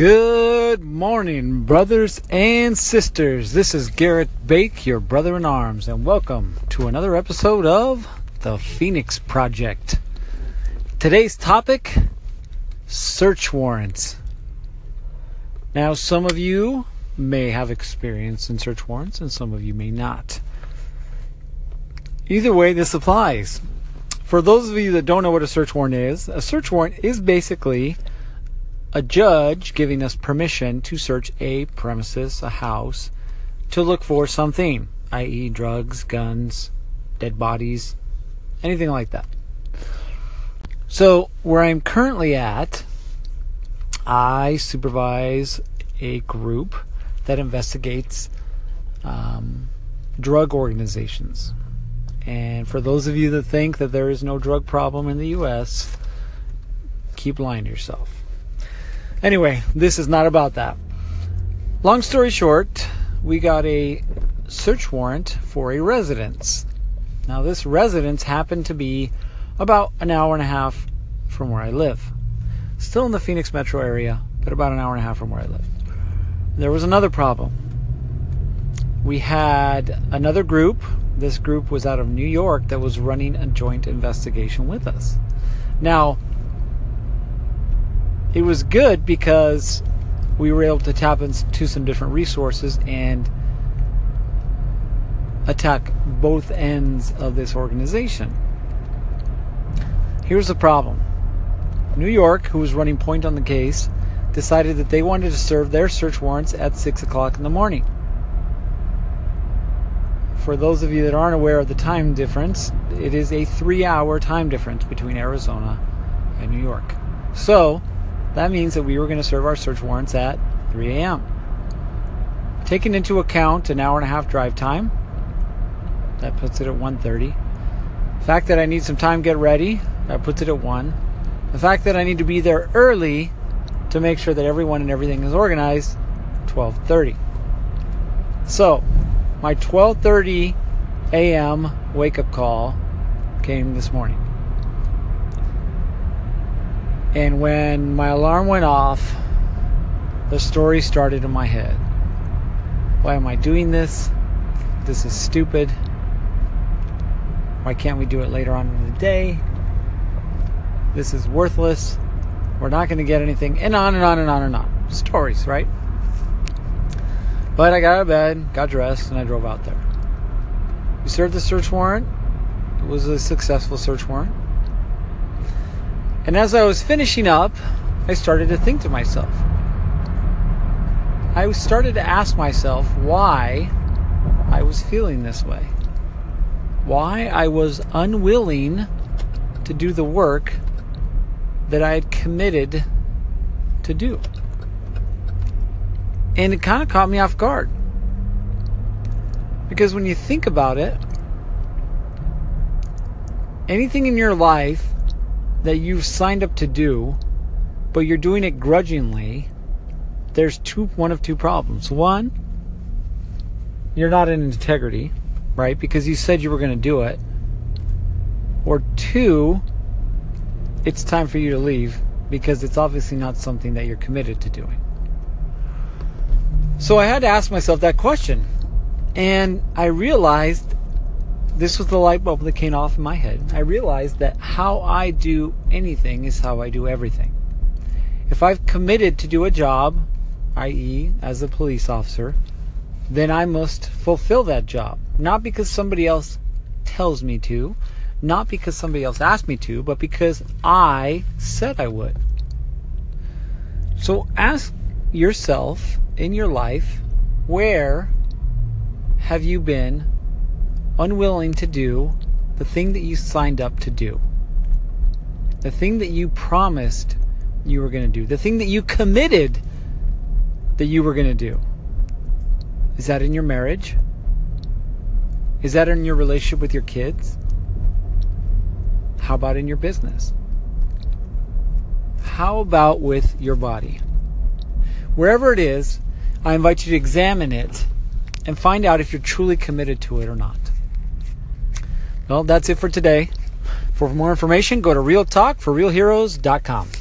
Good morning, brothers and sisters. This is Garrett Bake, your brother in arms, and welcome to another episode of The Phoenix Project. Today's topic search warrants. Now, some of you may have experience in search warrants, and some of you may not. Either way, this applies. For those of you that don't know what a search warrant is, a search warrant is basically a judge giving us permission to search a premises, a house, to look for something, i.e., drugs, guns, dead bodies, anything like that. So, where I'm currently at, I supervise a group that investigates um, drug organizations. And for those of you that think that there is no drug problem in the U.S., keep lying to yourself. Anyway, this is not about that. Long story short, we got a search warrant for a residence. Now, this residence happened to be about an hour and a half from where I live. Still in the Phoenix metro area, but about an hour and a half from where I live. There was another problem. We had another group. This group was out of New York that was running a joint investigation with us. Now, it was good because we were able to tap into some different resources and attack both ends of this organization. Here's the problem New York, who was running point on the case, decided that they wanted to serve their search warrants at 6 o'clock in the morning. For those of you that aren't aware of the time difference, it is a three hour time difference between Arizona and New York. So, that means that we were going to serve our search warrants at 3 a.m. Taking into account an hour and a half drive time, that puts it at 1:30. The fact that I need some time to get ready, that puts it at 1. The fact that I need to be there early to make sure that everyone and everything is organized, 12:30. So, my 12:30 a.m. wake-up call came this morning. And when my alarm went off, the story started in my head. Why am I doing this? This is stupid. Why can't we do it later on in the day? This is worthless. We're not going to get anything. And on and on and on and on. Stories, right? But I got out of bed, got dressed, and I drove out there. We served the search warrant. It was a successful search warrant. And as I was finishing up, I started to think to myself. I started to ask myself why I was feeling this way. Why I was unwilling to do the work that I had committed to do. And it kind of caught me off guard. Because when you think about it, anything in your life that you've signed up to do, but you're doing it grudgingly, there's two one of two problems. One, you're not in integrity, right? Because you said you were going to do it. Or two, it's time for you to leave because it's obviously not something that you're committed to doing. So I had to ask myself that question. And I realized this was the light bulb that came off in my head. I realized that how I do anything is how I do everything. If I've committed to do a job, i.e., as a police officer, then I must fulfill that job. Not because somebody else tells me to, not because somebody else asked me to, but because I said I would. So ask yourself in your life where have you been unwilling to do the thing that you signed up to do, the thing that you promised you were going to do, the thing that you committed that you were going to do. Is that in your marriage? Is that in your relationship with your kids? How about in your business? How about with your body? Wherever it is, I invite you to examine it and find out if you're truly committed to it or not. Well, that's it for today. For more information, go to realtalkforrealheroes.com.